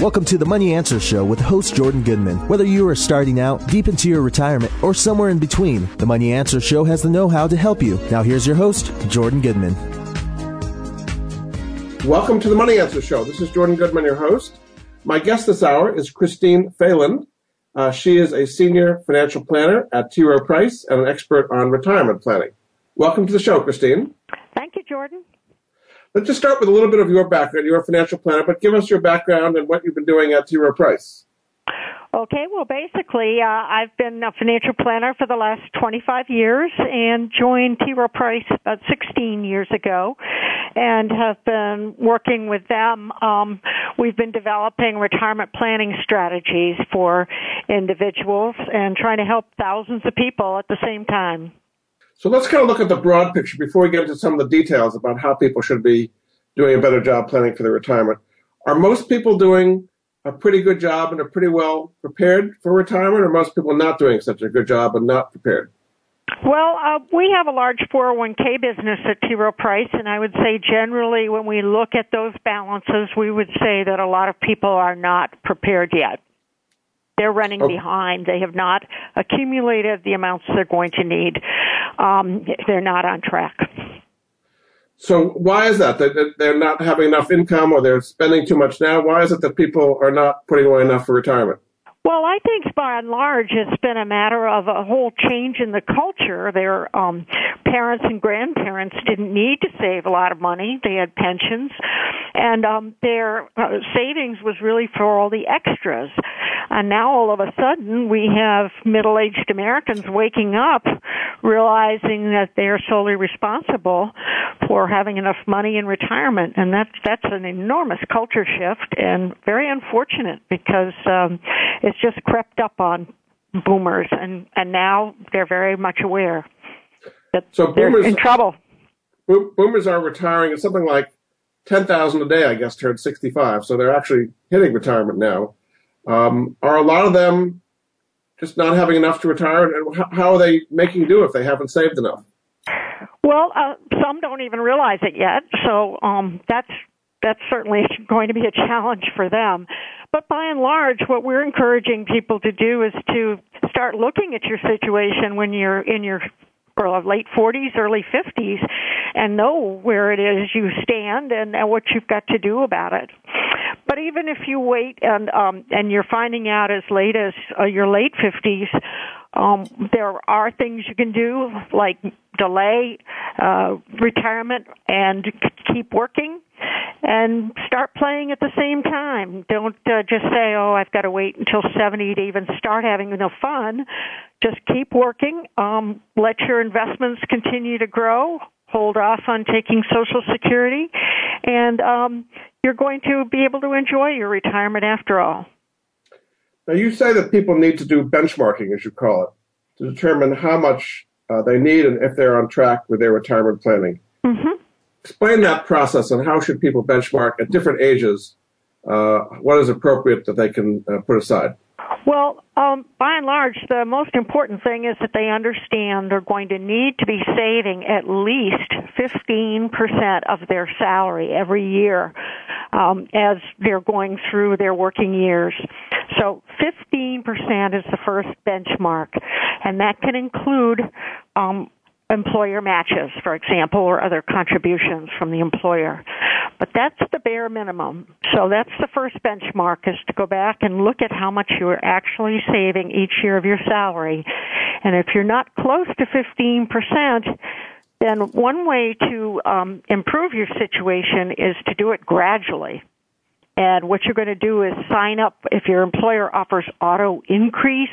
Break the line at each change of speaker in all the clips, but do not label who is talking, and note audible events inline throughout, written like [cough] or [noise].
Welcome to the Money Answer Show with host Jordan Goodman. Whether you are starting out, deep into your retirement, or somewhere in between, the Money Answer Show has the know how to help you. Now, here's your host, Jordan Goodman.
Welcome to the Money Answer Show. This is Jordan Goodman, your host. My guest this hour is Christine Fahlund. Uh, she is a senior financial planner at T. Rowe Price and an expert on retirement planning. Welcome to the show, Christine.
Thank you, Jordan.
Let's just start with a little bit of your background. You're a financial planner, but give us your background and what you've been doing at. Rowe Price.
Okay, well, basically, uh, I've been a financial planner for the last 25 years and joined T. Rowe Price about 16 years ago and have been working with them. Um, we've been developing retirement planning strategies for individuals and trying to help thousands of people at the same time.
So let's kind of look at the broad picture before we get into some of the details about how people should be doing a better job planning for their retirement. Are most people doing a pretty good job and are pretty well prepared for retirement, or most people not doing such a good job and not prepared?
Well, uh, we have a large 401k business at T. Rowe Price, and I would say generally when we look at those balances, we would say that a lot of people are not prepared yet. They're running okay. behind. They have not accumulated the amounts they're going to need. Um, they're not on track.
So why is that? That they're not having enough income or they're spending too much now? Why is it that people are not putting away enough for retirement?
Well, I think by and large it's been a matter of a whole change in the culture. Their um, parents and grandparents didn't need to save a lot of money; they had pensions, and um, their uh, savings was really for all the extras. And now all of a sudden we have middle-aged Americans waking up, realizing that they are solely responsible for having enough money in retirement, and that's that's an enormous culture shift and very unfortunate because um, it's just crept up on boomers, and and now they're very much aware that so they're boomers, in trouble.
Boomers are retiring at something like ten thousand a day, I guess, turned sixty-five. So they're actually hitting retirement now. Um, are a lot of them just not having enough to retire? And how are they making do if they haven't saved enough?
Well, uh, some don't even realize it yet. So um, that's that's certainly [laughs] going to be a challenge for them. But by and large, what we're encouraging people to do is to start looking at your situation when you're in your late 40s, early 50s, and know where it is you stand and, and what you've got to do about it. But even if you wait and um, and you're finding out as late as uh, your late 50s, um, there are things you can do like delay uh, retirement and keep working and start playing at the same time. Don't uh, just say, "Oh, I've got to wait until 70 to even start having enough fun." Just keep working. Um, let your investments continue to grow. Hold off on taking Social Security, and um, you're going to be able to enjoy your retirement after all.
Now, you say that people need to do benchmarking, as you call it, to determine how much uh, they need and if they're on track with their retirement planning.
Mm-hmm.
Explain that process and how should people benchmark at different ages? Uh, what is appropriate that they can uh, put aside?
Well, um, by and large, the most important thing is that they understand they're going to need to be saving at least 15% of their salary every year um, as they're going through their working years. So 15% is the first benchmark, and that can include um, employer matches, for example, or other contributions from the employer. But that's the bare minimum. So that's the first benchmark is to go back and look at how much you are actually saving each year of your salary. And if you're not close to 15%, then one way to um, improve your situation is to do it gradually. And what you're going to do is sign up if your employer offers auto increase.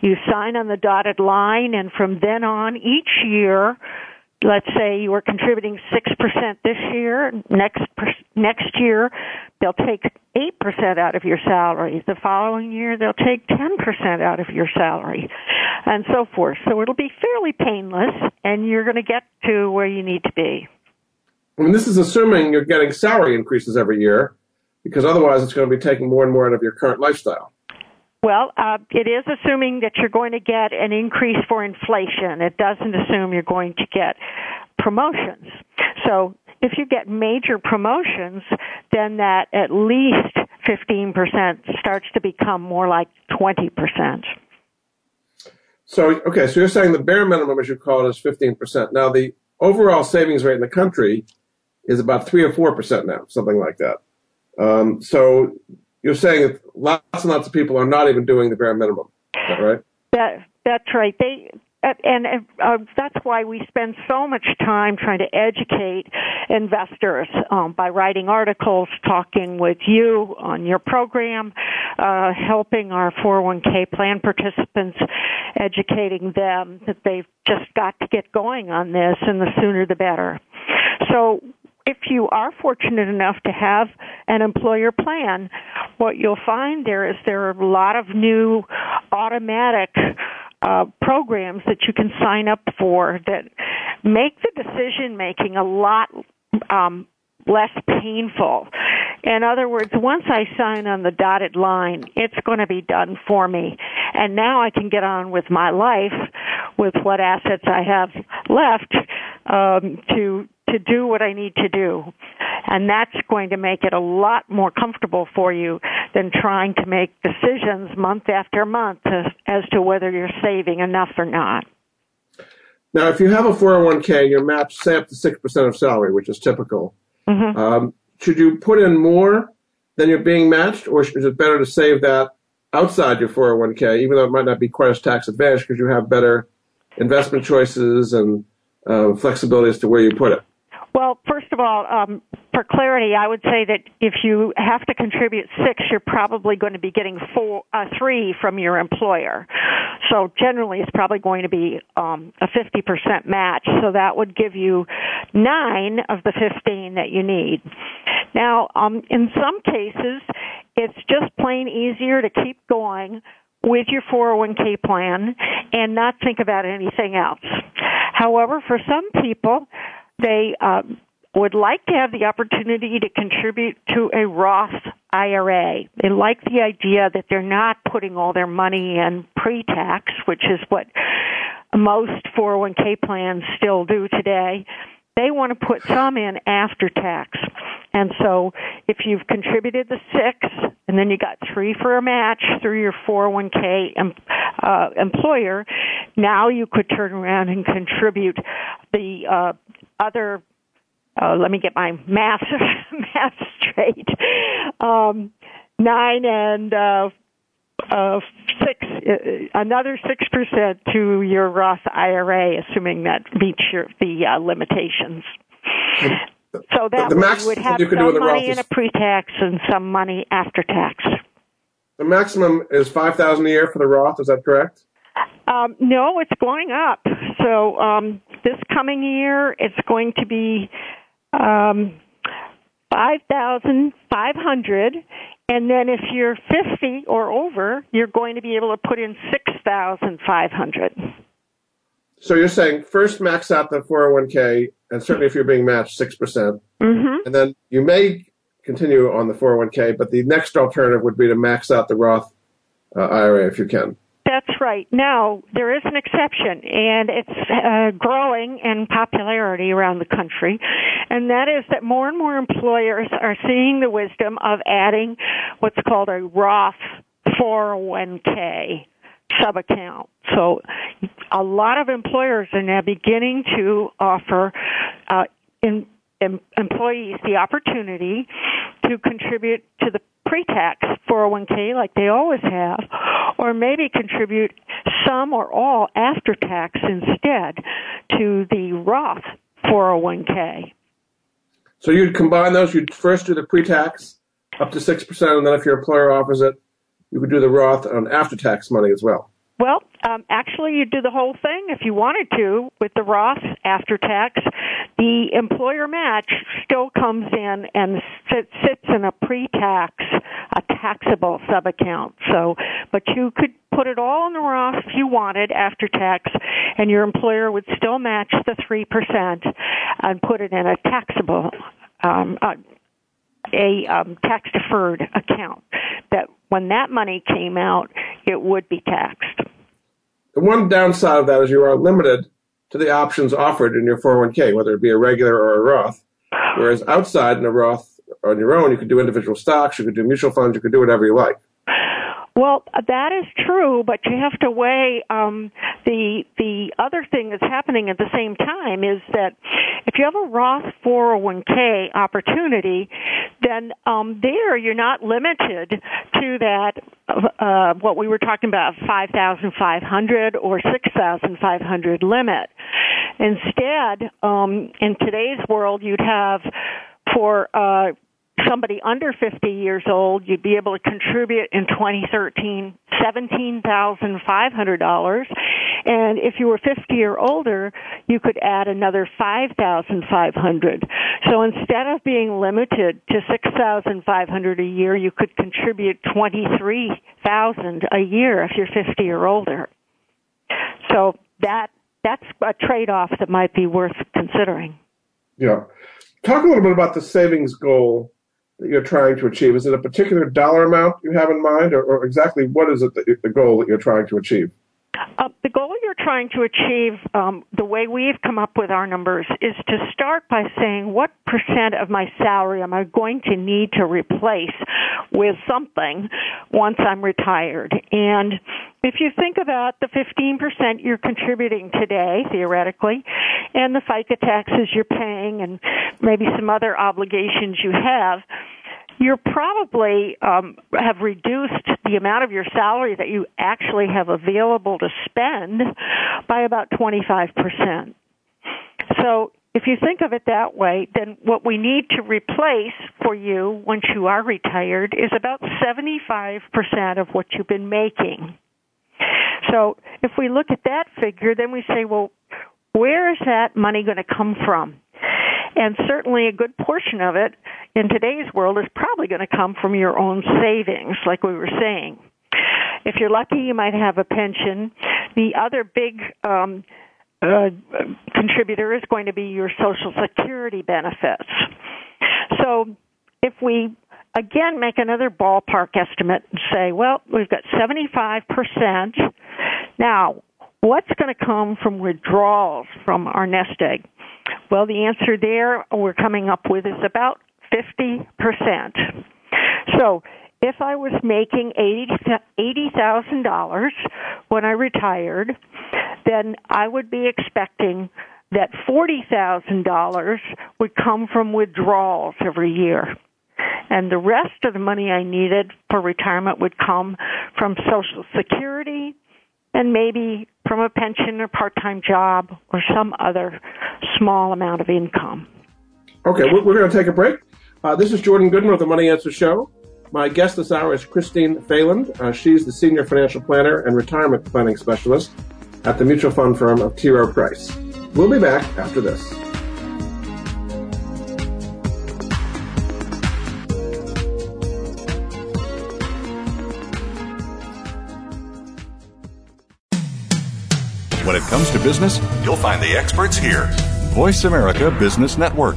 You sign on the dotted line and from then on each year, let's say you are contributing 6% this year, next next year they'll take 8% out of your salary. The following year they'll take 10% out of your salary and so forth. So it'll be fairly painless and you're going to get to where you need to be.
I mean, this is assuming you're getting salary increases every year because otherwise it's going to be taking more and more out of your current lifestyle.
Well, uh, it is assuming that you're going to get an increase for inflation. It doesn't assume you're going to get promotions. So if you get major promotions, then that at least 15% starts to become more like 20%.
So, okay, so you're saying the bare minimum, as you call it, is 15%. Now, the overall savings rate in the country is about 3 or 4% now, something like that. Um, so you're saying that lots and lots of people are not even doing the bare minimum. Is that right?
That, that's right. They and uh, that's why we spend so much time trying to educate investors um, by writing articles, talking with you on your program, uh, helping our 401k plan participants, educating them that they've just got to get going on this, and the sooner the better. So if you are fortunate enough to have an employer plan, what you'll find there is there are a lot of new automatic uh, programs that you can sign up for that make the decision making a lot um, less painful. In other words, once I sign on the dotted line, it's going to be done for me. And now I can get on with my life with what assets I have left um, to to do what I need to do. And that's going to make it a lot more comfortable for you than trying to make decisions month after month as, as to whether you're saving enough or not.
Now, if you have a 401k, you're matched, say, up to 6% of salary, which is typical. Mm-hmm. Um, should you put in more than you're being matched, or is it better to save that outside your 401k, even though it might not be quite as tax advantaged because you have better investment choices and uh, flexibility as to where you put it?
Well, first of all, um, for clarity, I would say that if you have to contribute six, you're probably going to be getting four, uh, three from your employer. So generally, it's probably going to be um, a 50% match. So that would give you nine of the 15 that you need. Now, um, in some cases, it's just plain easier to keep going with your 401k plan and not think about anything else. However, for some people, they um, would like to have the opportunity to contribute to a Roth IRA. They like the idea that they're not putting all their money in pre-tax, which is what most 401k plans still do today. They want to put some in after tax. And so if you've contributed the six and then you got three for a match through your 401k uh, employer, now you could turn around and contribute the uh, other uh, let me get my math [laughs] math straight. Um, nine and uh, uh, six, uh, another six percent to your Roth IRA, assuming that meets your the uh, limitations. So that the, the you would have you some money in a pre-tax and some money after tax.
The maximum is five thousand a year for the Roth. Is that correct?
Um, no, it's going up. So um, this coming year, it's going to be um, five thousand five hundred, and then if you're fifty or over, you're going to be able to put in six thousand five hundred.
So you're saying first max out the 401k, and certainly if you're being matched, 6%. percent mm hmm And then you may continue on the 401k, but the next alternative would be to max out the Roth uh, IRA if you can.
That's right. Now, there is an exception, and it's uh, growing in popularity around the country, and that is that more and more employers are seeing the wisdom of adding what's called a Roth 401k sub account. So a lot of employers are now beginning to offer uh, in employees the opportunity to contribute to the pre-tax 401k like they always have, or maybe contribute some or all after tax instead to the Roth 401k.
So you'd combine those. You'd first do the pre-tax up to six percent, and then if your employer offers it, you could do the Roth on after-tax money as well.
Well, um, actually, you do the whole thing if you wanted to with the Roth after tax. The employer match still comes in and sits in a pre-tax, a taxable sub account. So, but you could put it all in the Roth if you wanted after tax, and your employer would still match the three percent and put it in a taxable. Um, uh, a um, tax deferred account that when that money came out, it would be taxed.
The one downside of that is you are limited to the options offered in your 401k, whether it be a regular or a Roth. Whereas outside in a Roth on your own, you could do individual stocks, you could do mutual funds, you could do whatever you like.
Well, that is true, but you have to weigh um, the the other thing that's happening at the same time is that if you have a Roth 401k opportunity, then um, there you're not limited to that uh, what we were talking about 5,500 or 6,500 limit. Instead, um, in today's world, you'd have for uh, somebody under 50 years old, you'd be able to contribute in 2013 $17,500. And if you were 50 or older, you could add another 5,500. So instead of being limited to 6,500 a year, you could contribute 23,000 a year if you're 50 or older. So that that's a trade-off that might be worth considering.
Yeah. Talk a little bit about the savings goal that you're trying to achieve? Is it a particular dollar amount you have in mind, or, or exactly what is it that, the goal that you're trying to achieve?
Uh, the goal you're trying to achieve, um, the way we've come up with our numbers, is to start by saying what percent of my salary am I going to need to replace with something once I'm retired. And if you think about the 15% you're contributing today, theoretically, and the FICA taxes you're paying and maybe some other obligations you have, you probably um, have reduced the amount of your salary that you actually have available to spend by about 25%. So if you think of it that way, then what we need to replace for you once you are retired is about 75% of what you've been making. So if we look at that figure, then we say, well, where is that money going to come from? And certainly a good portion of it in today's world is probably going to come from your own savings, like we were saying. If you're lucky, you might have a pension. The other big um, uh, contributor is going to be your Social Security benefits. So if we again make another ballpark estimate and say, well, we've got 75%. Now, what's going to come from withdrawals from our nest egg? Well, the answer there we're coming up with is about 50%. So, if I was making $80,000 when I retired, then I would be expecting that $40,000 would come from withdrawals every year. And the rest of the money I needed for retirement would come from Social Security, and maybe from a pension or part-time job or some other small amount of income.
Okay, we're, going to take a break. Uh, this is Jordan Goodman of the Money Answer Show. My guest this hour is Christine Fahlund. Uh, she's the senior financial planner and retirement planning specialist at the mutual fund firm of T. Rowe Price. We'll be back after this.
When it comes to business, you'll find the experts here. Voice America Business Network.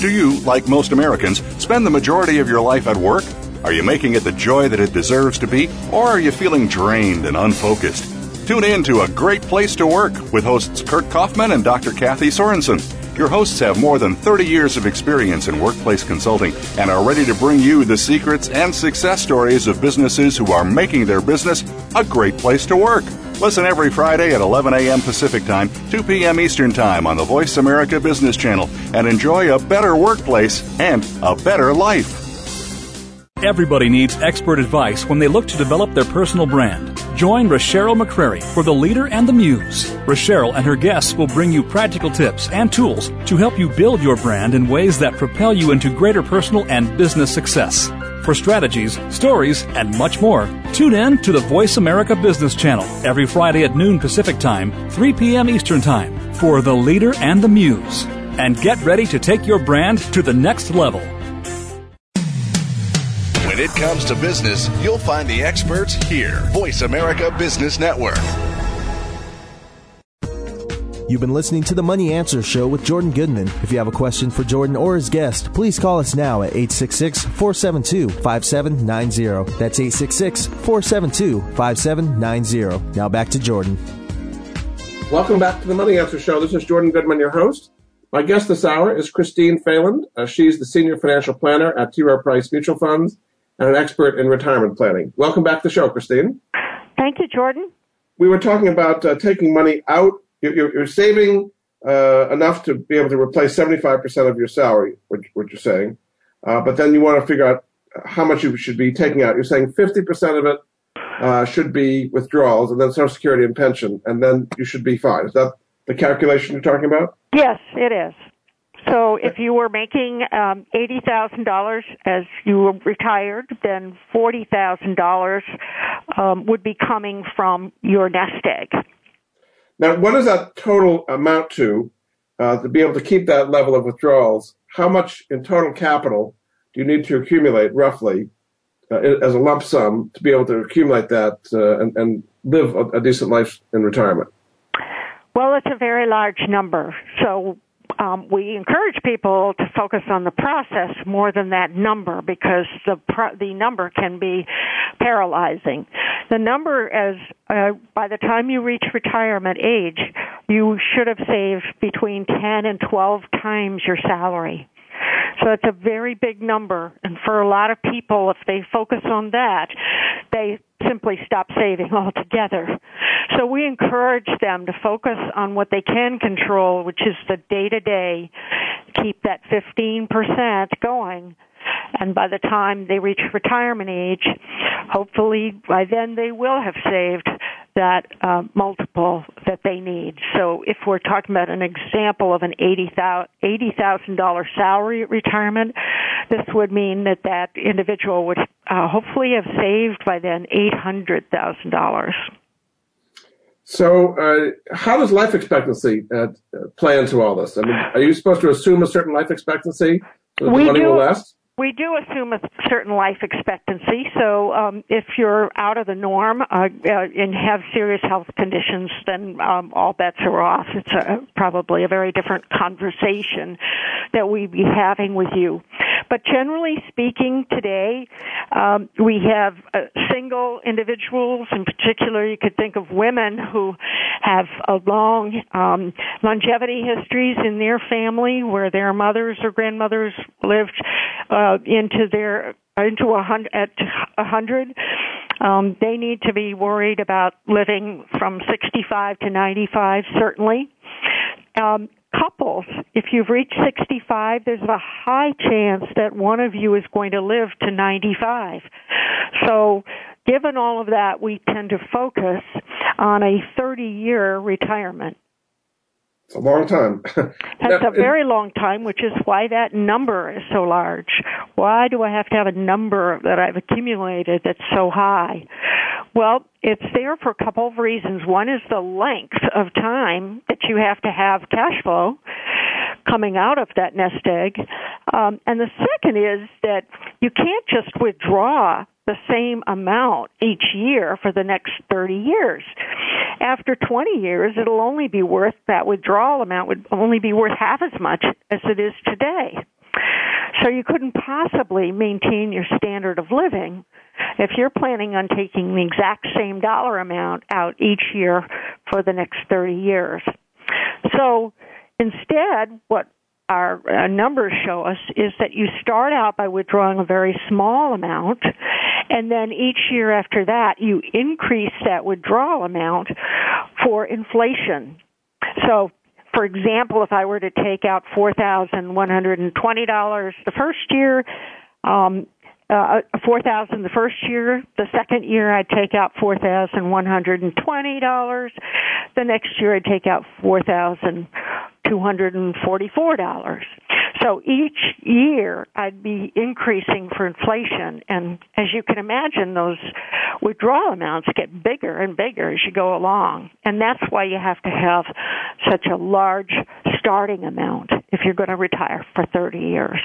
Do you, like most Americans, spend the majority of your life at work? Are you making it the joy that it deserves to be, or are you feeling drained and unfocused? Tune in to A Great Place to Work with hosts Kurt Kaufman and Dr. Kathy Sorensen. Your hosts have more than 30 years of experience in workplace consulting and are ready to bring you the secrets and success stories of businesses who are making their business a great place to work. Listen every Friday at 11 a.m. Pacific Time, 2 p.m. Eastern Time on the Voice America Business Channel and enjoy a better workplace and a better life.
Everybody needs expert advice when they look to develop their personal brand. Join Rochelle McCrary for The Leader and the Muse. Rochelle and her guests will bring you practical tips and tools to help you build your brand in ways that propel you into greater personal and business success. For strategies, stories, and much more, tune in to the Voice America Business Channel every Friday at noon Pacific Time, 3 p.m. Eastern Time for The Leader and the Muse. And get ready to take your brand to the next level.
When it comes to business, you'll find the experts here. Voice America Business Network.
You've been listening to the Money Answer Show with Jordan Goodman. If you have a question for Jordan or his guest, please call us now at 866 472 5790. That's 866 472 5790. Now back to Jordan.
Welcome back to the Money Answer Show. This is Jordan Goodman, your host. My guest this hour is Christine Fahlund. Uh, she's the senior financial planner at T. Rowe Price Mutual Funds and an expert in retirement planning. Welcome back to the show, Christine.
Thank you, Jordan.
We were talking about uh, taking money out. You're, you're saving uh, enough to be able to replace 75% of your salary, what, what you're saying. Uh, but then you want to figure out how much you should be taking out. You're saying 50% of it uh, should be withdrawals and then Social Security and pension, and then you should be fine. Is that the calculation you're talking about?
Yes, it is. So if you were making um, eighty thousand dollars as you were retired, then forty thousand um, dollars would be coming from your nest egg.
Now, what does that total amount to uh, to be able to keep that level of withdrawals? How much in total capital do you need to accumulate roughly uh, as a lump sum to be able to accumulate that uh, and, and, live a, a decent life in retirement?
Well, it's a very large number. So um, we encourage people to focus on the process more than that number because the pro- the number can be paralyzing. The number as uh, by the time you reach retirement age, you should have saved between 10 and 12 times your salary. So it's a very big number. And for a lot of people, if they focus on that, they simply stop saving altogether. So we encourage them to focus on what they can control, which is the day to day, keep that 15% going. And by the time they reach retirement age, hopefully by then they will have saved that uh, multiple that they need. So if we're talking about an example of an $80,000 salary retirement, this would mean that that individual would uh, hopefully have saved by then $800,000.
So, uh, how does life expectancy uh, play into all this? I mean, are you supposed to assume a certain life expectancy so that
we
the money
do,
will last?
We do assume a certain life expectancy. So um, if you're out of the norm uh, uh, and have serious health conditions, then um, all bets are off. It's a, probably a very different conversation that we'd be having with you. But generally speaking, today um, we have uh, single individuals. In particular, you could think of women who have a long um, longevity histories in their family where their mothers or grandmothers lived. Uh, uh, into their into a hundred at a hundred. Um, they need to be worried about living from 65 to 95, certainly. Um, couples, if you've reached 65, there's a high chance that one of you is going to live to 95. So, given all of that, we tend to focus on a 30 year retirement.
It's a long time. [laughs]
That's a very long time, which is why that number is so large. Why do I have to have a number that I've accumulated that's so high? Well, it's there for a couple of reasons. One is the length of time that you have to have cash flow coming out of that nest egg. Um, and the second is that you can't just withdraw the same amount each year for the next 30 years. After 20 years, it'll only be worth, that withdrawal amount would only be worth half as much as it is today. So you couldn't possibly maintain your standard of living if you're planning on taking the exact same dollar amount out each year for the next 30 years. So instead, what our uh, numbers show us is that you start out by withdrawing a very small amount, and then each year after that, you increase that withdrawal amount for inflation. So, for example, if I were to take out $4,120 the first year, um, uh, four thousand the first year. The second year, I'd take out four thousand one hundred and twenty dollars. The next year, I'd take out four thousand two hundred and forty-four dollars. So each year, I'd be increasing for inflation, and as you can imagine, those withdrawal amounts get bigger and bigger as you go along, and that's why you have to have such a large starting amount if you're going to retire for thirty years.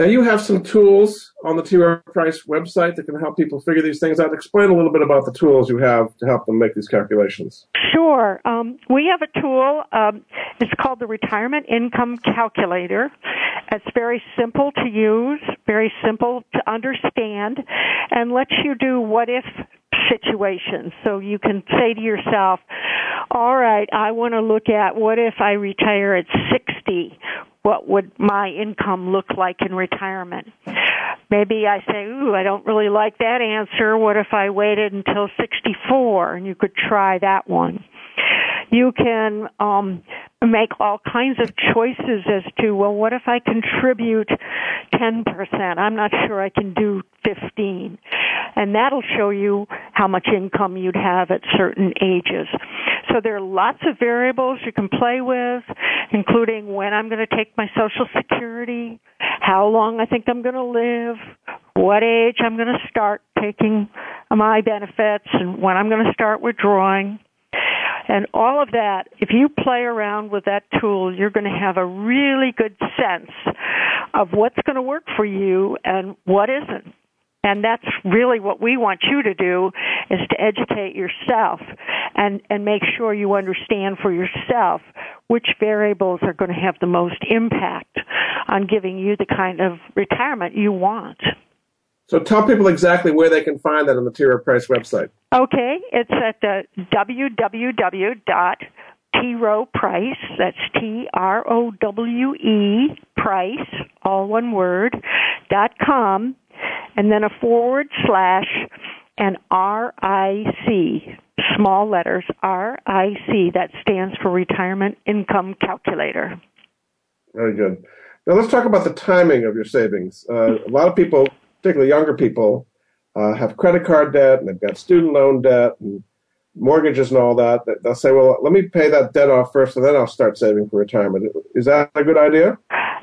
Now, you have some tools on the T. Rowe Price website that can help people figure these things out. Explain a little bit about the tools you have to help them make these calculations.
Sure. Um, we have a tool. Um, it's called the Retirement Income Calculator. It's very simple to use, very simple to understand, and lets you do what if situations. So you can say to yourself, all right, I want to look at what if I retire at 60? What would my income look like in retirement? Maybe I say, ooh, I don't really like that answer. What if I waited until 64? And you could try that one. You can um, make all kinds of choices as to, well, what if I contribute 10%? I'm not sure I can do 15. And that'll show you how much income you'd have at certain ages. So there are lots of variables you can play with, including when I'm going to take my Social Security, how long I think I'm going to live, what age I'm going to start taking my benefits, and when I'm going to start withdrawing. And all of that, if you play around with that tool, you're going to have a really good sense of what's going to work for you and what isn't. And that's really what we want you to do is to educate yourself and, and make sure you understand for yourself which variables are going to have the most impact on giving you the kind of retirement you want.
So tell people exactly where they can find that on the T. Rowe Price website.
Okay, it's at the www.troweprice, that's T-R-O-W-E, price, all one word, dot com and then a forward slash and RIC, small letters, RIC, that stands for Retirement Income Calculator.
Very good. Now let's talk about the timing of your savings. Uh, a lot of people, particularly younger people, uh, have credit card debt and they've got student loan debt and mortgages and all that. They'll say, well, let me pay that debt off first and then I'll start saving for retirement. Is that a good idea?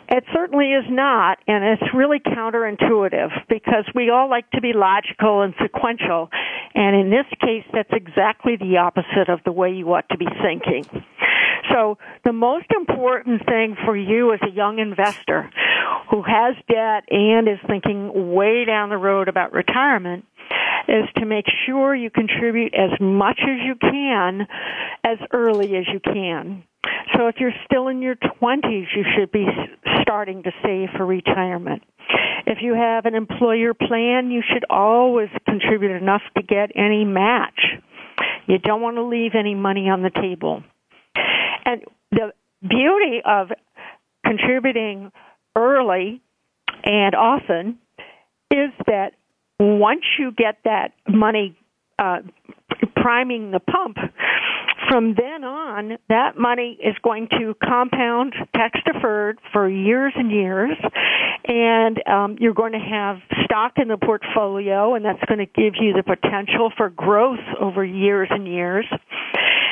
It certainly is not, and it's really counterintuitive because we all like to be logical and sequential, and in this case, that's exactly the opposite of the way you ought to be thinking. So the most important thing for you as a young investor who has debt and is thinking way down the road about retirement is to make sure you contribute as much as you can as early as you can. So if you're still in your 20s, you should be starting to save for retirement. If you have an employer plan, you should always contribute enough to get any match. You don't want to leave any money on the table. And the beauty of contributing early and often is that once you get that money uh, priming the pump, from then on, that money is going to compound tax deferred for years and years, and um, you're going to have stock in the portfolio, and that's going to give you the potential for growth over years and years.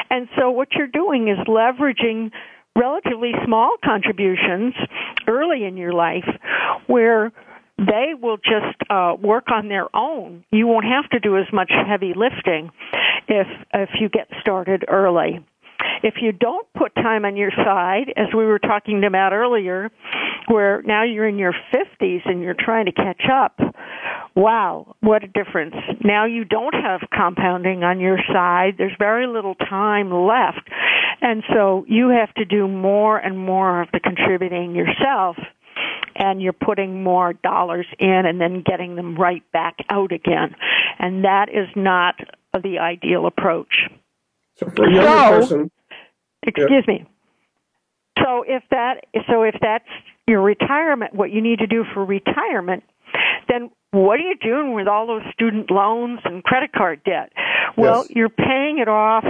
And so, what you're doing is leveraging relatively small contributions early in your life where they will just uh, work on their own. You won't have to do as much heavy lifting if if you get started early. If you don't put time on your side, as we were talking about earlier, where now you're in your 50s and you're trying to catch up, wow, what a difference. Now you don't have compounding on your side. There's very little time left. And so you have to do more and more of the contributing yourself and you're putting more dollars in and then getting them right back out again. And that is not the ideal approach.
So for a so, person,
excuse yeah. me. So if that so if that's your retirement, what you need to do for retirement, then what are you doing with all those student loans and credit card debt? Well,
Yes.
you're paying it off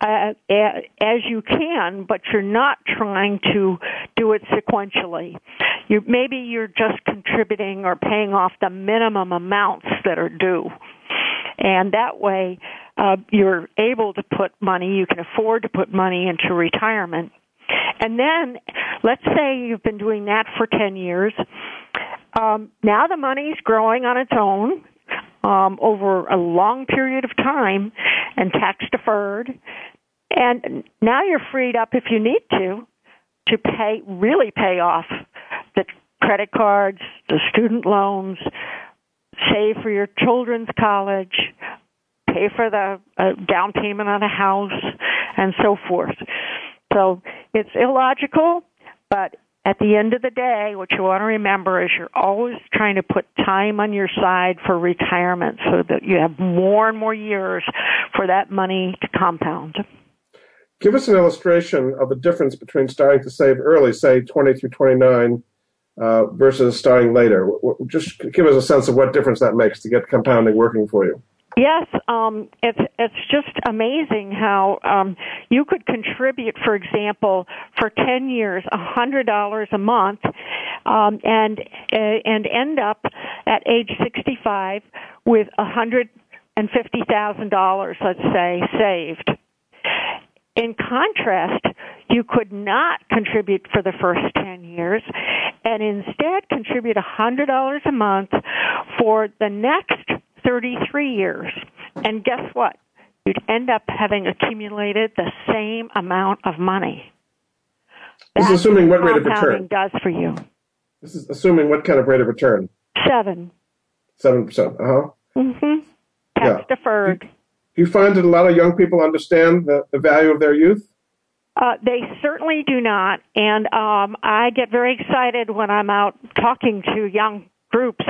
uh, as you can, but you're not trying to do it sequentially. You maybe you're just contributing or paying off the minimum amounts that are due, and that way uh, you're able to put money. You can afford to put money into retirement. And then, let's say you've been doing that for 10 years. Um, now the money's growing on its own um, over a long period of time and tax deferred. And now you're freed up if you need to to pay really pay off the credit cards, the student loans, save for your children's college, pay for the uh, down payment on a house, and so forth. So it's illogical, but at the end of the day, what you want to remember is you're always trying to put time on your side for retirement so that you have more and more years for that money to compound.
Give us an illustration of the difference between starting to save early, say 20 through 29, uh, versus starting later. Just give us a sense of what difference that makes to get compounding working for you.
Yes, um, it's it's just amazing how um, you could contribute, for example, for ten years, a hundred dollars a month, um, and uh, and end up at age sixty five with a hundred and fifty thousand dollars, let's say, saved. In contrast, you could not contribute for the first 10 years and instead contribute $100 a month for the next 33 years. And guess what? You'd end up having accumulated the same amount of money.
This is assuming what rate of return?
does for you.
This is assuming what kind of rate of return?
Seven.
7%. Uh huh.
Mm-hmm. Tax
Yeah.
deferred.
Do you find that a lot of young people understand the, the value of their youth?
Uh, they certainly do not, and um, I get very excited when I'm out talking to young groups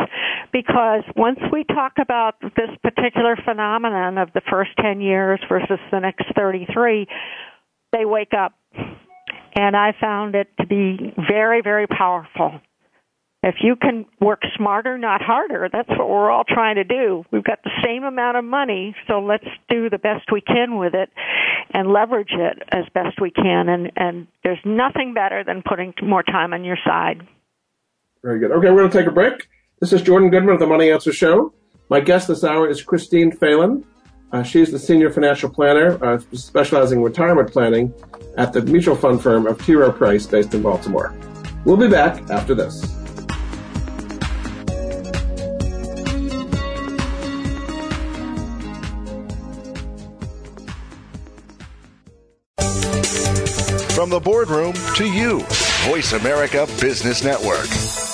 because once we talk about this particular phenomenon of the first 10 years versus the next 33, they wake up. And I found it to be very, very powerful. If you can work smarter, not harder, that's what we're all trying to do. We've got the same amount of money, so let's do the best we can with it and leverage it as best we can. And, and there's nothing better than putting more time on your side.
Very good. Okay, we're going to take a break. This is Jordan Goodman of the Money Answer Show. My guest this hour is Christine Fahlund. Uh, she's the senior financial planner uh, specializing in retirement planning at the mutual fund firm of T. Rowe Price based in Baltimore. We'll be back after this.
From the boardroom to you, Voice America Business Network.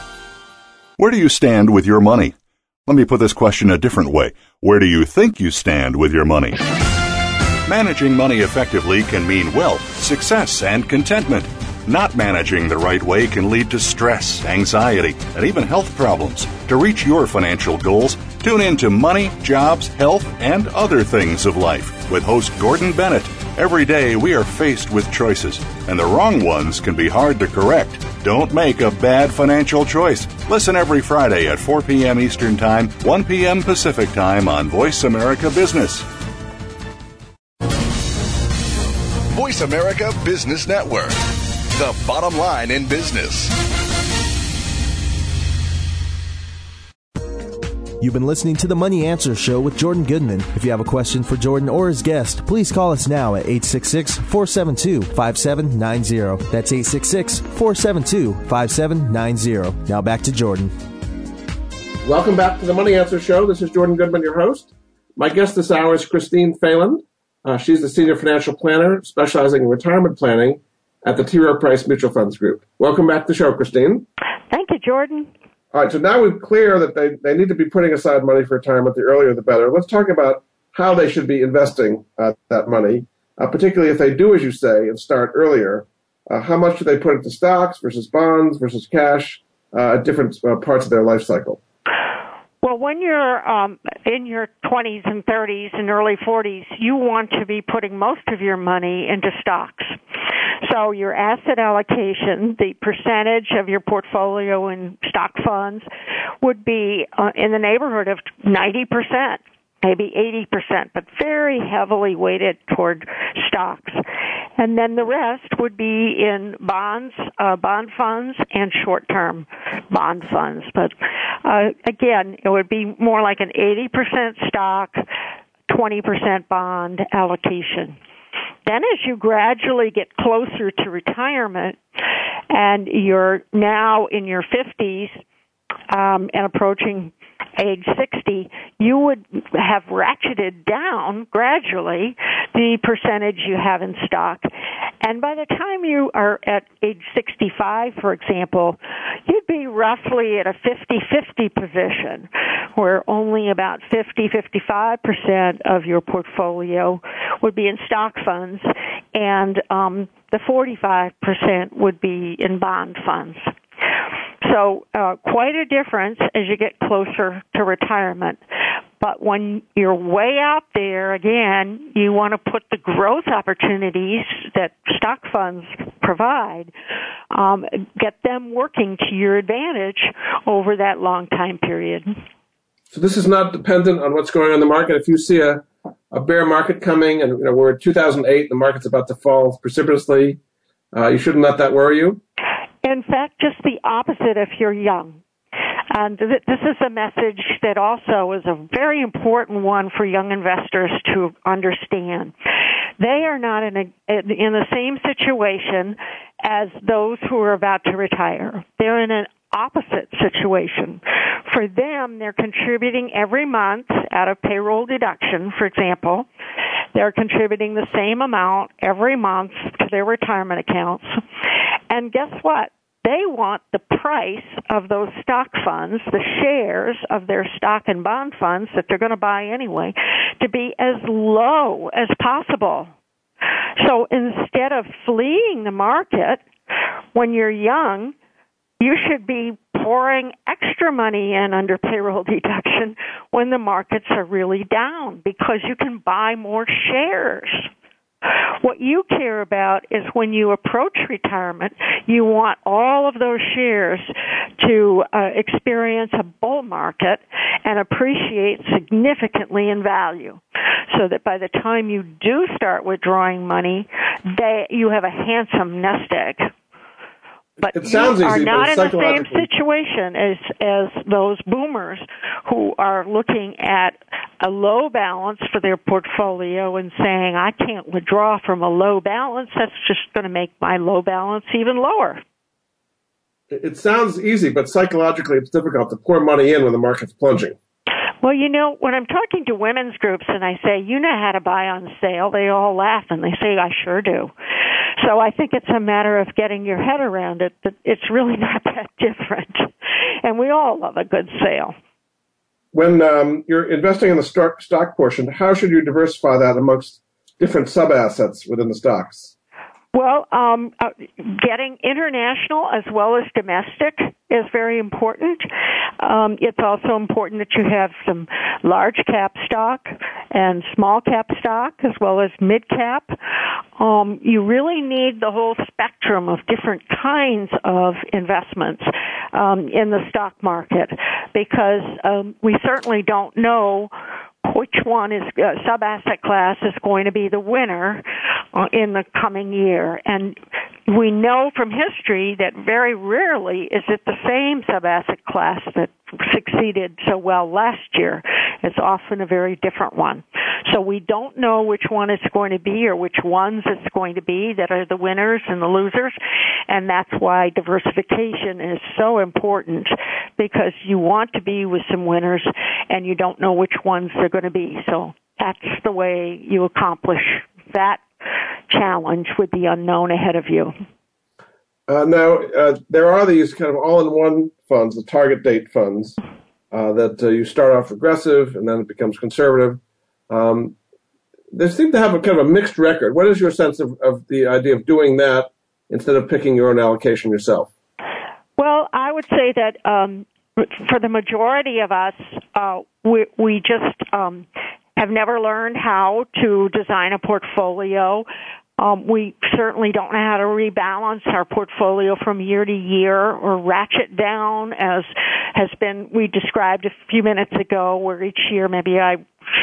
Where do you stand with your money? Let me put this question a different way. Where do you think you stand with your money? Managing money effectively can mean wealth, success, and contentment. Not managing the right way can lead to stress, anxiety, and even health problems. To reach your financial goals, tune in to Money, Jobs, Health, and Other Things of Life with host Gordon Bennett. Every day we are faced with choices, and the wrong ones can be hard to correct. Don't make a bad financial choice. Listen every Friday at 4 p.m. Eastern Time, 1 p.m. Pacific Time on Voice America Business.
Voice America Business Network. The bottom line in business.
You've been listening to the Money Answer Show with Jordan Goodman. If you have a question for Jordan or his guest, please call us now at 866 472 5790. That's 866 472 5790. Now back to Jordan.
Welcome back to the Money Answer Show. This is Jordan Goodman, your host. My guest this hour is Christine Fahlund. Uh, she's the senior financial planner specializing in retirement planning at the T. Rowe Price Mutual Funds Group. Welcome back to the show, Christine.
Thank you, Jordan.
All right, so now we're clear that they, they need to be putting aside money for retirement. The earlier, the better. Let's talk about how they should be investing uh, that money, uh, particularly if they do, as you say, and start earlier. Uh, how much do they put into stocks versus bonds versus cash uh, at different uh, parts of their life cycle?
Well, when you're um, in your 20s and 30s and early 40s, you want to be putting most of your money into stocks. So your asset allocation, the percentage of your portfolio in stock funds would be uh, in the neighborhood of 90% maybe 80%, but very heavily weighted toward stocks. And then the rest would be in bonds, uh, bond funds, and short-term bond funds. But uh, again, it would be more like an 80% stock, 20% bond allocation. Then as you gradually get closer to retirement and you're now in your 50s um, and approaching age 60, you would have ratcheted down gradually the percentage you have in stock. And by the time you are at age 65, for example, you'd be roughly at a 50-50 position where only about 50-55% of your portfolio would be in stock funds and um, the 45% would be in bond funds. So, uh, quite a difference as you get closer to retirement. But when you're way out there, again, you want to put the growth opportunities that stock funds provide, um, get them working to your advantage over that long time period.
So this is not dependent on what's going on in the market. If you see a, a bear market coming, and you know we're in 2008, the market's about to fall precipitously, uh, you shouldn't let that worry you.
In fact, just the opposite if you're young. And th- this is a message that also is a very important one for young investors to understand. They are not in a, in the same situation as those who are about to retire. They're in an opposite situation. For them, they're contributing every month out of payroll deduction, for example. They're contributing the same amount every month to their retirement accounts. And guess what? They want the price of those stock funds, the shares of their stock and bond funds that they're going to buy anyway, to be as low as possible. So instead of fleeing the market when you're young, you should be pouring extra money in under payroll [laughs] deduction when the markets are really down because you can buy more shares. What you care about is when you approach retirement, you want all of those shares to uh, experience a bull market and appreciate significantly in value so that by the time you do start withdrawing money, they, you have a handsome nest egg. But
it sounds
you
easy,
are not in the same situation as as those boomers who are looking at a low balance for their portfolio and saying, "I can't withdraw from a low balance. That's just going to make my low balance even lower."
It sounds easy, but psychologically it's difficult to pour money in when the market's plunging.
Well, you know, when I'm talking to women's groups and I say, you know how to buy on sale, they all laugh and they say, I sure do. So I think it's a matter of getting your head around it that it's really [laughs] not that different. And we all love a good sale.
When um, you're investing in the stock, portion, how should you diversify that amongst different sub assets within the stocks?
Well, um, uh, getting international as well as domestic is very important. Um, it's also important that you have some large cap stock and small cap stock as well as mid cap. Um, you really need the whole spectrum of different kinds of investments um, in the stock market because um, we certainly don't know which one is uh, sub asset class is going to be the winner uh, in the coming year and we know from history that very rarely is it the same sub asset class that succeeded so well last year. It's often a very different one. So we don't know which one it's going to be or which ones it's going to be that are the winners and the losers. And that's why diversification is so important because you want to be with some winners and you don't know which ones they're going to be. So that's the way you accomplish that challenge with the unknown ahead of you.
Uh, now, uh, there are these kind of all-in-one funds, the target date funds, uh, that uh, you start off aggressive and then it becomes conservative. Um, they seem to have a kind of a mixed record. What is your sense of, of the idea of doing that instead of picking your own allocation yourself?
Well, I would say that um, for the majority of us, uh, we, we just um, have never learned how to design a portfolio. Um, we certainly don't know how to rebalance our portfolio from year to year or ratchet down as has been we described a few minutes ago where each year maybe I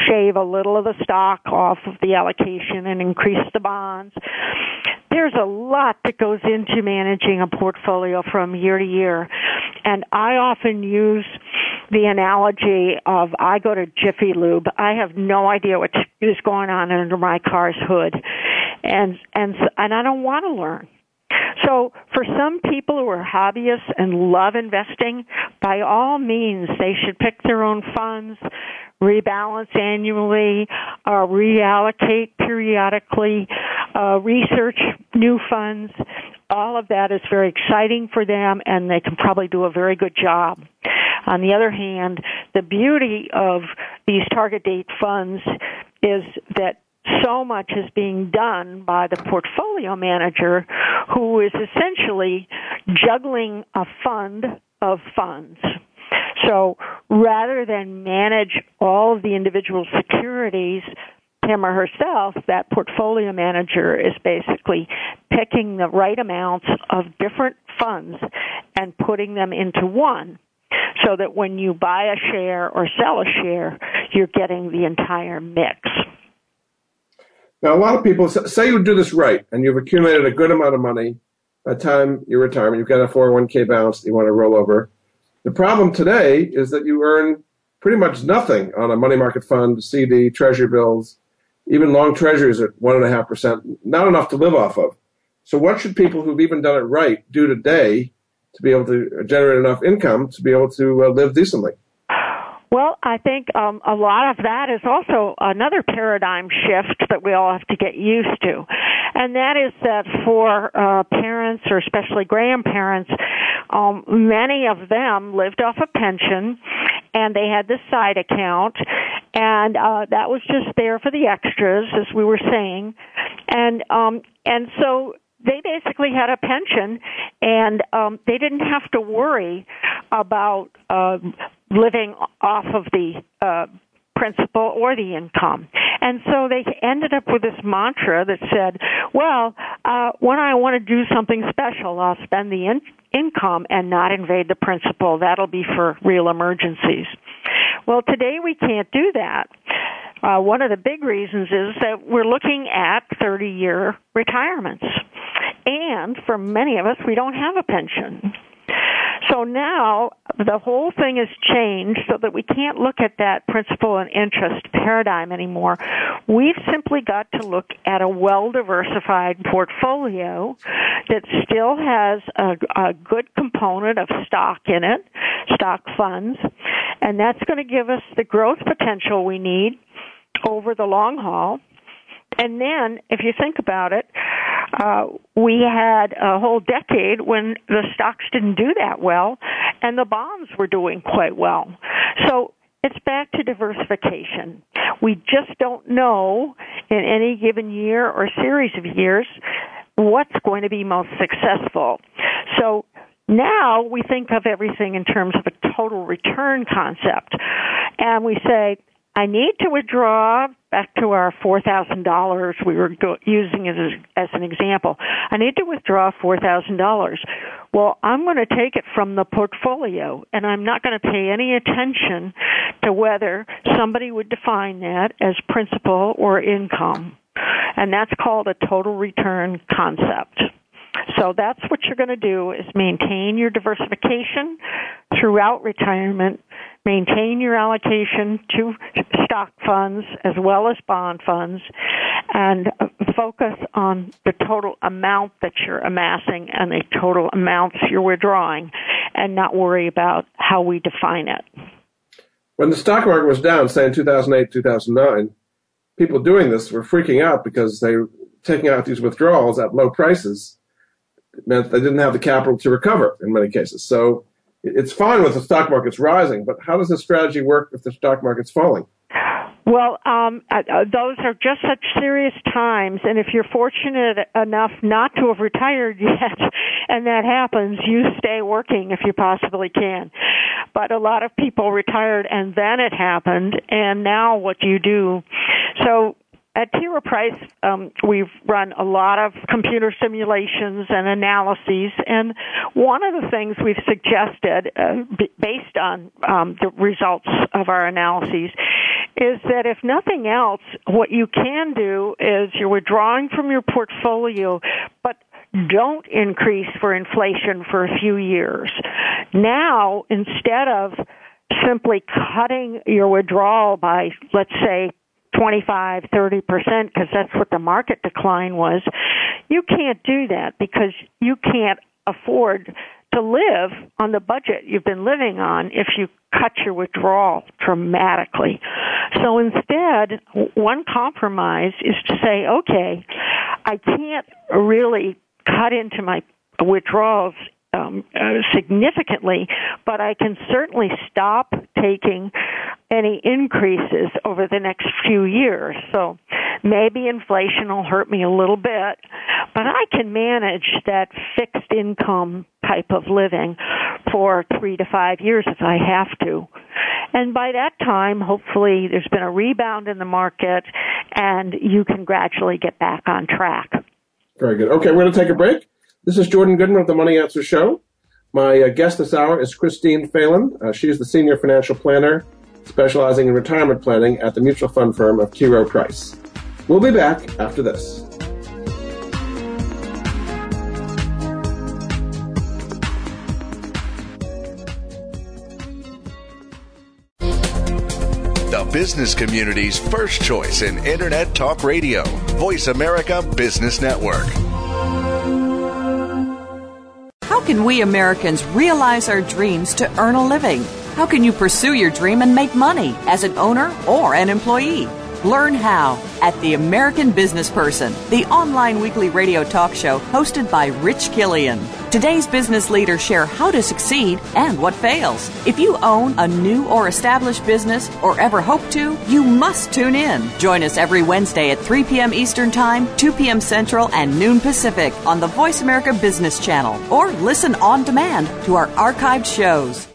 shave a little of the stock off of the allocation and increase the bonds. There's a lot that goes into managing a portfolio from year to year. And I often use the analogy of I go to Jiffy Lube. I have no idea what is going on under my car's hood. And, and, and I don't want to learn. So for some people who are hobbyists and love investing, by all means, they should pick their own funds, rebalance annually, uh, reallocate periodically, uh, research new funds. All of that is very exciting for them and they can probably do a very good job. On the other hand, the beauty of these target date funds is that so much is being done by the portfolio manager who is essentially juggling a fund of funds. So rather than manage all of the individual securities, him or herself, that portfolio manager is basically picking the right amounts of different funds and putting them into one so that when you buy a share or sell a share, you're getting the entire mix.
Now, a lot of people say you do this right and you've accumulated a good amount of money by the time you retire. and You've got a 401k balance that you want to roll over. The problem today is that you earn pretty much nothing on a money market fund, CD, treasury bills, even long treasuries at 1.5%, not enough to live off of. So, what should people who've even done it right do today to be able to generate enough income to be able to uh, live decently?
Well, I think um, a lot of that is also another paradigm shift that we all have to get used to, and that is that for uh, parents or especially grandparents, um, many of them lived off a pension, and they had this side account, and uh, that was just there for the extras, as we were saying, and um, and so they basically had a pension and um they didn't have to worry about uh living off of the uh principal or the income. And so they ended up with this mantra that said, well, uh, when I want to do something special, I'll spend the in- income and not invade the principal. That'll be for real emergencies. Well, today we can't do that. Uh, one of the big reasons is that we're looking at 30 year retirements. And for many of us, we don't have a pension. So now the whole thing has changed so that we can't look at that principal and interest paradigm anymore. We've simply got to look at a well diversified portfolio that still has a, a good component of stock in it, stock funds, and that's going to give us the growth potential we need over the long haul. And then, if you think about it, uh, we had a whole decade when the stocks didn't do that well, and the bonds were doing quite well. So it's back to diversification. We just don't know in any given year or series of years what's going to be most successful. So now we think of everything in terms of a total return concept. And we say, I need to withdraw back to our $4,000 we were go- using as, as an example. I need to withdraw $4,000. Well, I'm going to take it from the portfolio and I'm not going to pay any attention to whether somebody would define that as principal or income. And that's called a total return concept. So that's what you're going to do is maintain your diversification throughout retirement, maintain your allocation to stock funds as well as bond funds, and focus on the total amount that you're amassing and the total amounts you're withdrawing and not worry about how we define it.
When the stock market was down, say in 2008, 2009, people doing this were freaking out because they were taking out these withdrawals at low prices meant they didn't have the capital to recover in many cases. So it's fine with the stock market's rising, but how does this strategy work if the stock market's falling?
Well, um, uh, uh, those are just such serious times, and if you're fortunate enough not to have retired [laughs] yet, and that happens, you stay working if you possibly can. But a lot of people retired and then it happened, and now what do you do? So at T. Rowe Price, um, we've run a lot of computer simulations and analyses, and one of the things we've suggested, uh, b- based on um, the results of our analyses, is that if nothing else, what you can do is you're withdrawing from your portfolio, but don't increase for inflation for a few years. Now, instead of simply cutting your withdrawal by, let's say, 25, 30%, because that's what the market decline was, you can't do that because you can't afford to live on the budget you've been living on if you cut your withdrawal dramatically. So instead, one compromise is to say, okay, I can't really cut into my withdrawals um, uh, significantly, but I can certainly stop taking any increases over the next few years. So maybe inflation will hurt me a little bit, but I can manage that fixed income type of living for three to five years if I have to. And by that time, hopefully there's been a rebound in the market and you can gradually get back on track.
Very good. Okay, we're going to take a break. This is Jordan Goodman of the Money Answer Show. My uh, guest this hour is Christine Fahlund. Uh, she is the senior financial planner specializing in retirement planning at the mutual fund firm of T. Rowe Price. We'll be back after this.
The business community's first choice in Internet Talk Radio, Voice America Business Network.
How can we Americans realize our dreams to earn a living? How can you pursue your dream and make money as an owner or an employee? Learn how at The American Business Person, the online weekly radio talk show hosted by Rich Killian. Today's business leaders share how to succeed and what fails. If you own a new or established business or ever hope to, you must tune in. Join us every Wednesday at 3 p.m. Eastern Time, 2 p.m. Central, and noon Pacific on the Voice America Business Channel or listen on demand to our archived shows.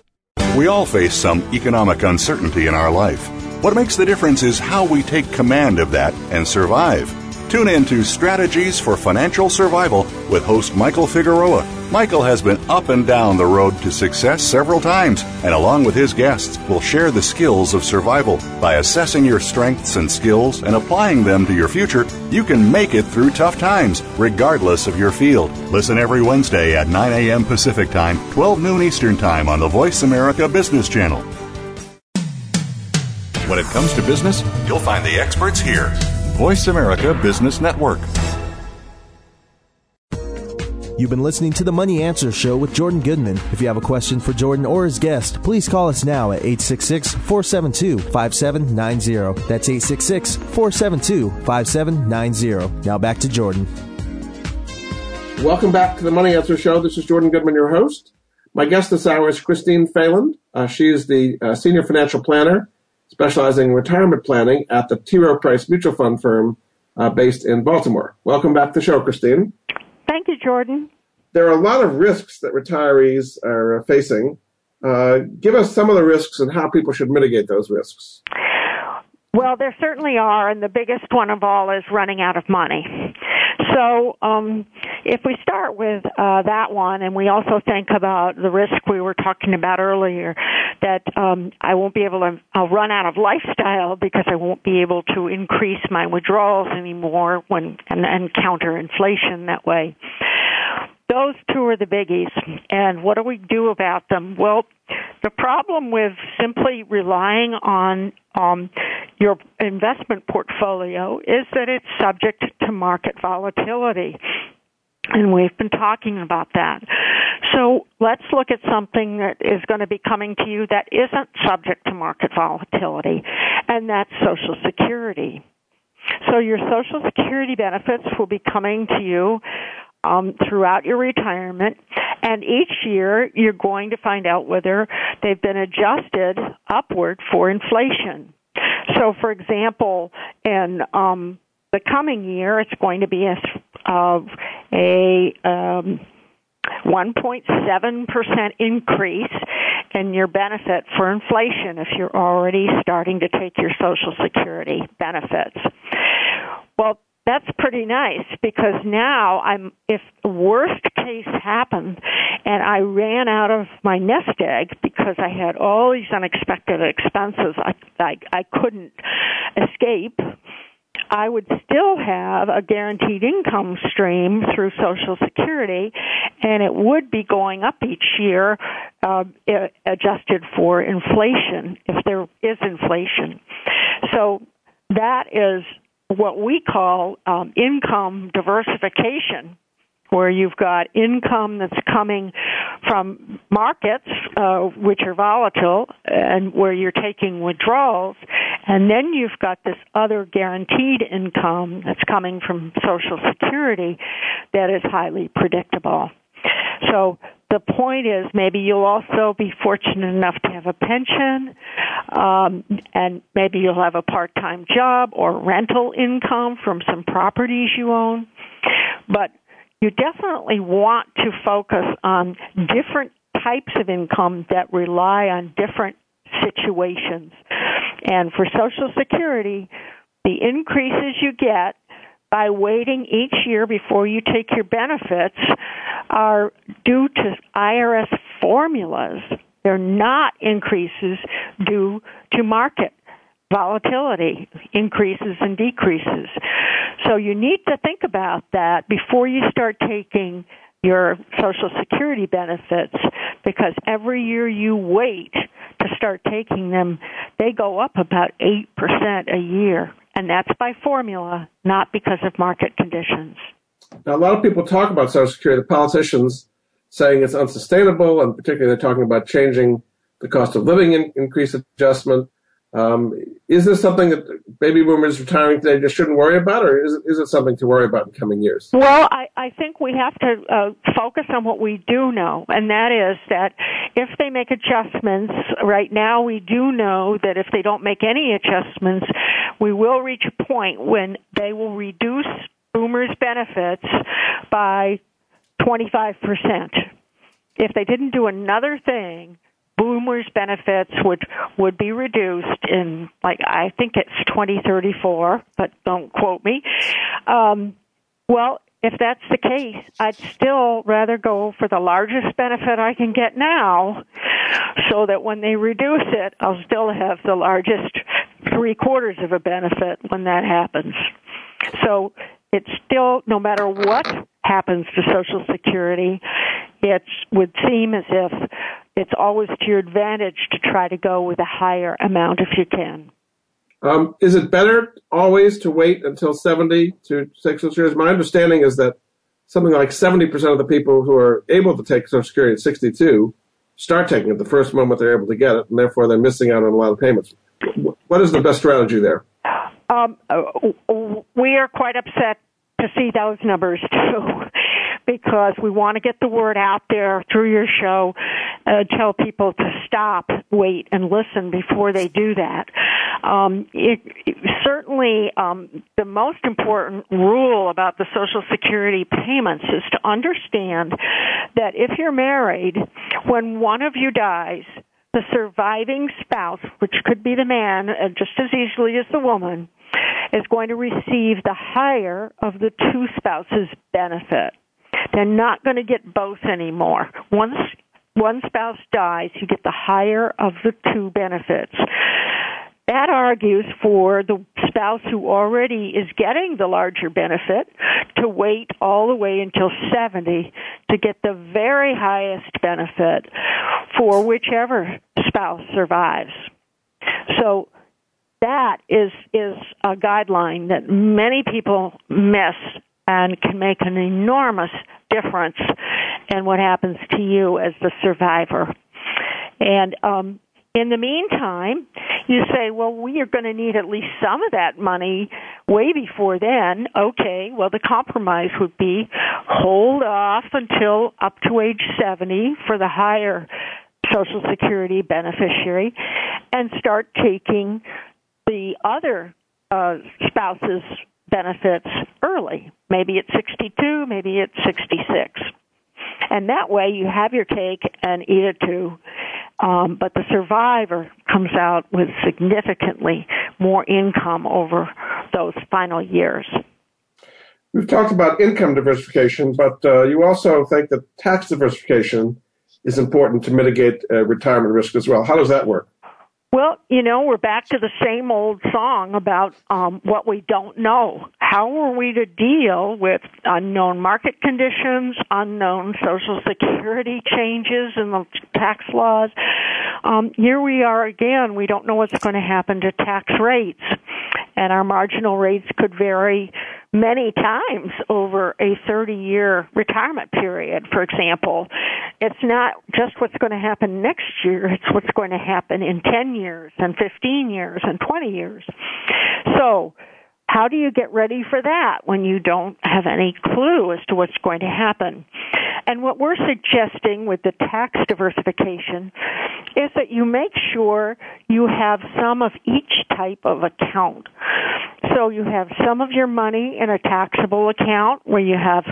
We all face some economic uncertainty in our life. What makes the difference is how we take command of that and survive. Tune in to Strategies for Financial Survival with host Michael Figueroa. Michael has been up and down the road to success several times, and along with his guests, will share the skills of survival. By assessing your strengths and skills and applying them to your future, you can make it through tough times, regardless of your field. Listen every Wednesday at 9 a.m. Pacific Time, 12 noon Eastern Time on the Voice America Business Channel. When it comes to business, you'll find the experts here. Voice America Business Network.
You've been listening to the Money Answer Show with Jordan Goodman. If you have a question for Jordan or his guest, please call us now at 866 472 5790. That's 866 472 5790. Now back to Jordan.
Welcome back to the Money Answer Show. This is Jordan Goodman, your host. My guest this hour is Christine Fahlund. Uh, she is the uh, senior financial planner specializing in retirement planning at the T. Rowe Price Mutual Fund firm uh, based in Baltimore. Welcome back to the show, Christine.
Thank you, Jordan.
There are a lot of risks that retirees are facing. Uh, give us some of the risks and how people should mitigate those risks.
Well, there certainly are, and the biggest one of all is running out of money. So, um, if we start with uh, that one, and we also think about the risk we were talking about earlier, that um, I won't be able to, I'll run out of lifestyle because I won't be able to increase my withdrawals anymore when and, and counter inflation that way. Those two are the biggies. And what do we do about them? Well, the problem with simply relying on um, your investment portfolio is that it's subject to market volatility. And we've been talking about that. So let's look at something that is going to be coming to you that isn't subject to market volatility, and that's Social Security. So your Social Security benefits will be coming to you um, throughout your retirement, and each year you're going to find out whether they've been adjusted upward for inflation. So, for example, in um, the coming year, it's going to be a, uh, a um, 1.7% increase in your benefit for inflation if you're already starting to take your Social Security benefits. Well, that's pretty nice because now I'm if worst case happened and I ran out of my nest egg because I had all these unexpected expenses I I, I couldn't escape I would still have a guaranteed income stream through Social Security, and it would be going up each year, uh, adjusted for inflation, if there is inflation. So that is what we call um, income diversification where you've got income that's coming from markets, uh, which are volatile, and where you're taking withdrawals, and then you've got this other guaranteed income that's coming from Social Security that is highly predictable. So the point is maybe you'll also be fortunate enough to have a pension um, and maybe you'll have a part-time job or rental income from some properties you own but you definitely want to focus on different types of income that rely on different situations. And for Social Security, the increases you get by waiting each year before you take your benefits are due to IRS formulas. They're not increases due to market volatility, increases and decreases. So you need to think about that before you start taking your Social Security benefits because every year you wait to start taking them, they go up about 8% a year. And that's by formula, not because of market conditions.
Now, a lot of people talk about Social Security, the politicians saying it's unsustainable, and particularly they're talking about changing the cost of living in, increase adjustment. Um, is this something that baby boomers retiring today just shouldn't worry about, or is is it something to worry about in coming years?
Well, I, I think we have to uh, focus on what we do know, and that is that if they make adjustments, right now we do know that if they don't make any adjustments, we will reach a point when they will reduce boomers' benefits by 25%. If they didn't do another thing, boomers benefits would would be reduced in like I think it's 2034, but don't quote me. Um, well, if that's the case, I'd still rather go for the largest benefit I can get now, so that when they reduce it, I'll still have the largest three quarters of a benefit when that happens. So it's still, no matter what happens to Social Security, it would seem as if it's always to your advantage to try to go with a higher amount if you can.
Um, is it better always to wait until 70 to take Social Security? My understanding is that something like 70% of the people who are able to take Social Security at 62 start taking it the first moment they're able to get it, and therefore they're missing out on a lot of payments. What is the best strategy there?
Um, we are quite upset to see those numbers too [laughs] because we want to get the word out there through your show, uh, tell people to stop, wait, and listen before they do that. Um, it, it, certainly, um, the most important rule about the Social Security payments is to understand that if you're married, when one of you dies, the surviving spouse, which could be the man uh, just as easily as the woman, is going to receive the higher of the two spouses' benefit. They're not going to get both anymore. Once one spouse dies, you get the higher of the two benefits. That argues for the spouse who already is getting the larger benefit to wait all the way until 70 to get the very highest benefit for whichever spouse survives. So that is is a guideline that many people miss and can make an enormous difference in what happens to you as the survivor. And um, in the meantime, you say, well, we are going to need at least some of that money way before then. Okay, well, the compromise would be hold off until up to age 70 for the higher Social Security beneficiary and start taking the other uh, spouse's benefits early. Maybe at 62, maybe at 66. And that way you have your cake and eat it too. Um, but the survivor comes out with significantly more income over those final years.
We've talked about income diversification, but uh, you also think that tax diversification is important to mitigate uh, retirement risk as well. How does that work?
Well, you know, we're back to the same old song about um, what we don't know. How are we to deal with unknown market conditions, unknown Social Security changes in the tax laws? Um, here we are again. We don't know what's going to happen to tax rates, and our marginal rates could vary many times over a 30 year retirement period, for example. It's not just what's going to happen next year, it's what's going to happen in 10 years and 15 years and 20 years. So, how do you get ready for that when you don't have any clue as to what's going to happen? And what we're suggesting with the tax diversification is that you make sure you have some of each type of account. So you have some of your money in a taxable account where you have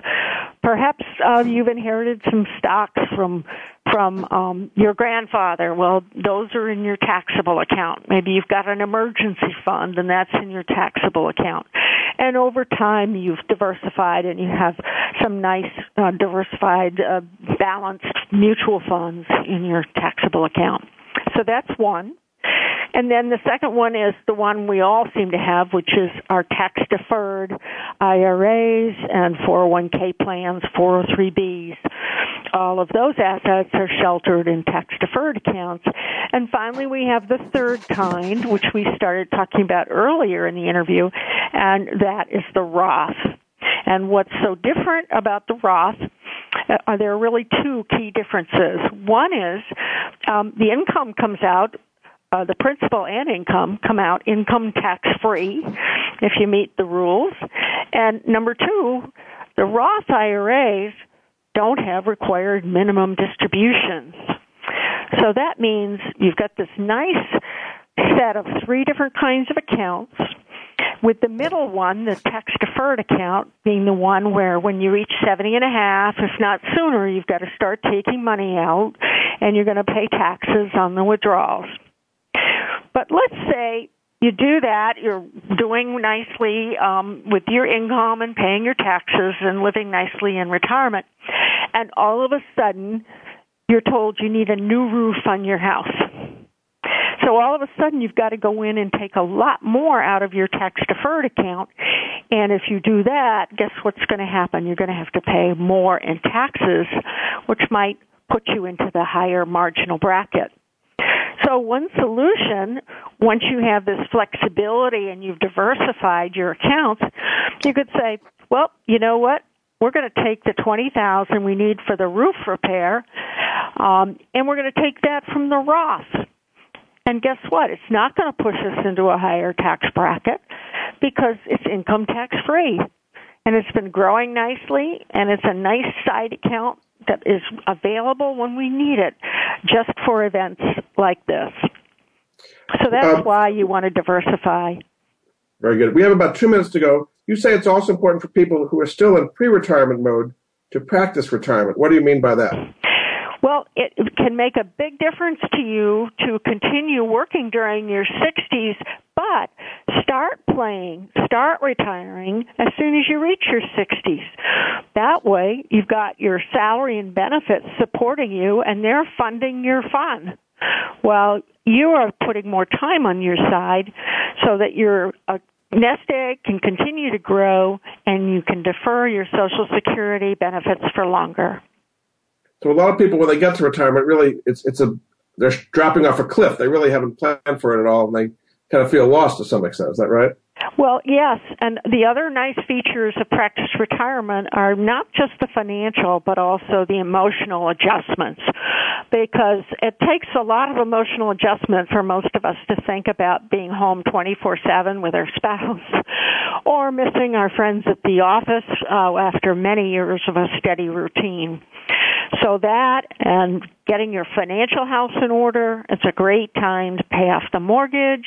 perhaps uh, you've inherited some stocks from from um, your grandfather. Well, those are in your taxable account. Maybe you've got an emergency fund, and that's in your taxable account. And over time, you've diversified, and you have some nice uh, diversified, uh, balanced mutual funds in your taxable account. So that's one. And then the second one is the one we all seem to have, which is our tax deferred IRAs and 401k plans, 403bs. All of those assets are sheltered in tax deferred accounts. And finally, we have the third kind, which we started talking about earlier in the interview, and that is the Roth. And what's so different about the Roth uh, there are really two key differences. One is um, the income comes out uh, the principal and income come out income tax free if you meet the rules. And number two, the Roth IRAs don't have required minimum distributions. So that means you've got this nice set of three different kinds of accounts with the middle one, the tax deferred account, being the one where when you reach 70 and a half, if not sooner, you've got to start taking money out and you're going to pay taxes on the withdrawals. But let's say you do that, you're doing nicely um, with your income and paying your taxes and living nicely in retirement, and all of a sudden you're told you need a new roof on your house. So all of a sudden you've got to go in and take a lot more out of your tax deferred account. And if you do that, guess what's going to happen? You're going to have to pay more in taxes, which might put you into the higher marginal bracket. So one solution, once you have this flexibility and you've diversified your accounts, you could say, well, you know what? We're going to take the twenty thousand we need for the roof repair, um, and we're going to take that from the Roth. And guess what? It's not going to push us into a higher tax bracket because it's income tax free. And it's been growing nicely, and it's a nice side account that is available when we need it, just for events like this. So that's um, why you want to diversify.
Very good. We have about two minutes to go. You say it's also important for people who are still in pre retirement mode to practice retirement. What do you mean by that?
Well, it can make a big difference to you to continue working during your 60s, but start playing, start retiring as soon as you reach your 60s. That way, you've got your salary and benefits supporting you and they're funding your fun. Well, you are putting more time on your side so that your uh, nest egg can continue to grow and you can defer your Social Security benefits for longer.
So a lot of people, when they get to retirement, really, it's it's a they're dropping off a cliff. They really haven't planned for it at all, and they kind of feel lost to some extent. Is that right?
Well, yes, and the other nice features of practice retirement are not just the financial, but also the emotional adjustments. Because it takes a lot of emotional adjustment for most of us to think about being home 24-7 with our [laughs] spouse or missing our friends at the office uh, after many years of a steady routine. So that and getting your financial house in order, it's a great time to pay off the mortgage.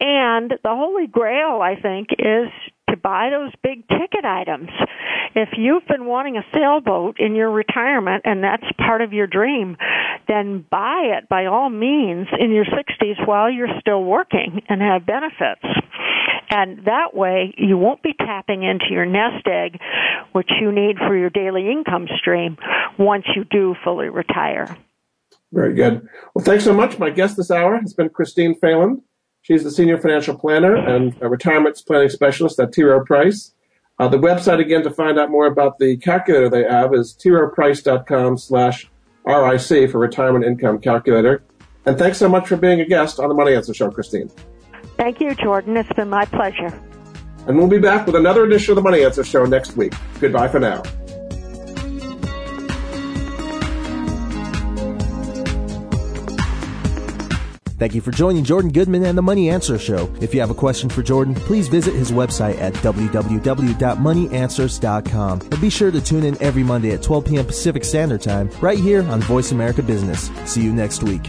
And the holy grail, I think, is to buy those big ticket items. If you've been wanting a sailboat in your retirement and that's part of your dream, then buy it by all means in your 60s while you're still working and have benefits. And that way you won't be tapping into your nest egg, which you need for your daily income stream once you do fully retire.
Very good. Well, thanks so much. My guest this hour has been Christine Fahlund. She's the senior financial planner and retirement planning specialist at T. Rowe Price. Uh, the website again to find out more about the calculator they have is troweprice.com slash RIC for retirement income calculator. And thanks so much for being a guest on the Money Answer Show, Christine.
Thank you, Jordan. It's been my pleasure.
And we'll be back with another edition of the Money Answer Show next week. Goodbye for now.
Thank you for joining Jordan Goodman and the Money Answer Show. If you have a question for Jordan, please visit his website at www.moneyanswers.com. And be sure to tune in every Monday at 12 p.m. Pacific Standard Time right here on Voice America Business. See you next week.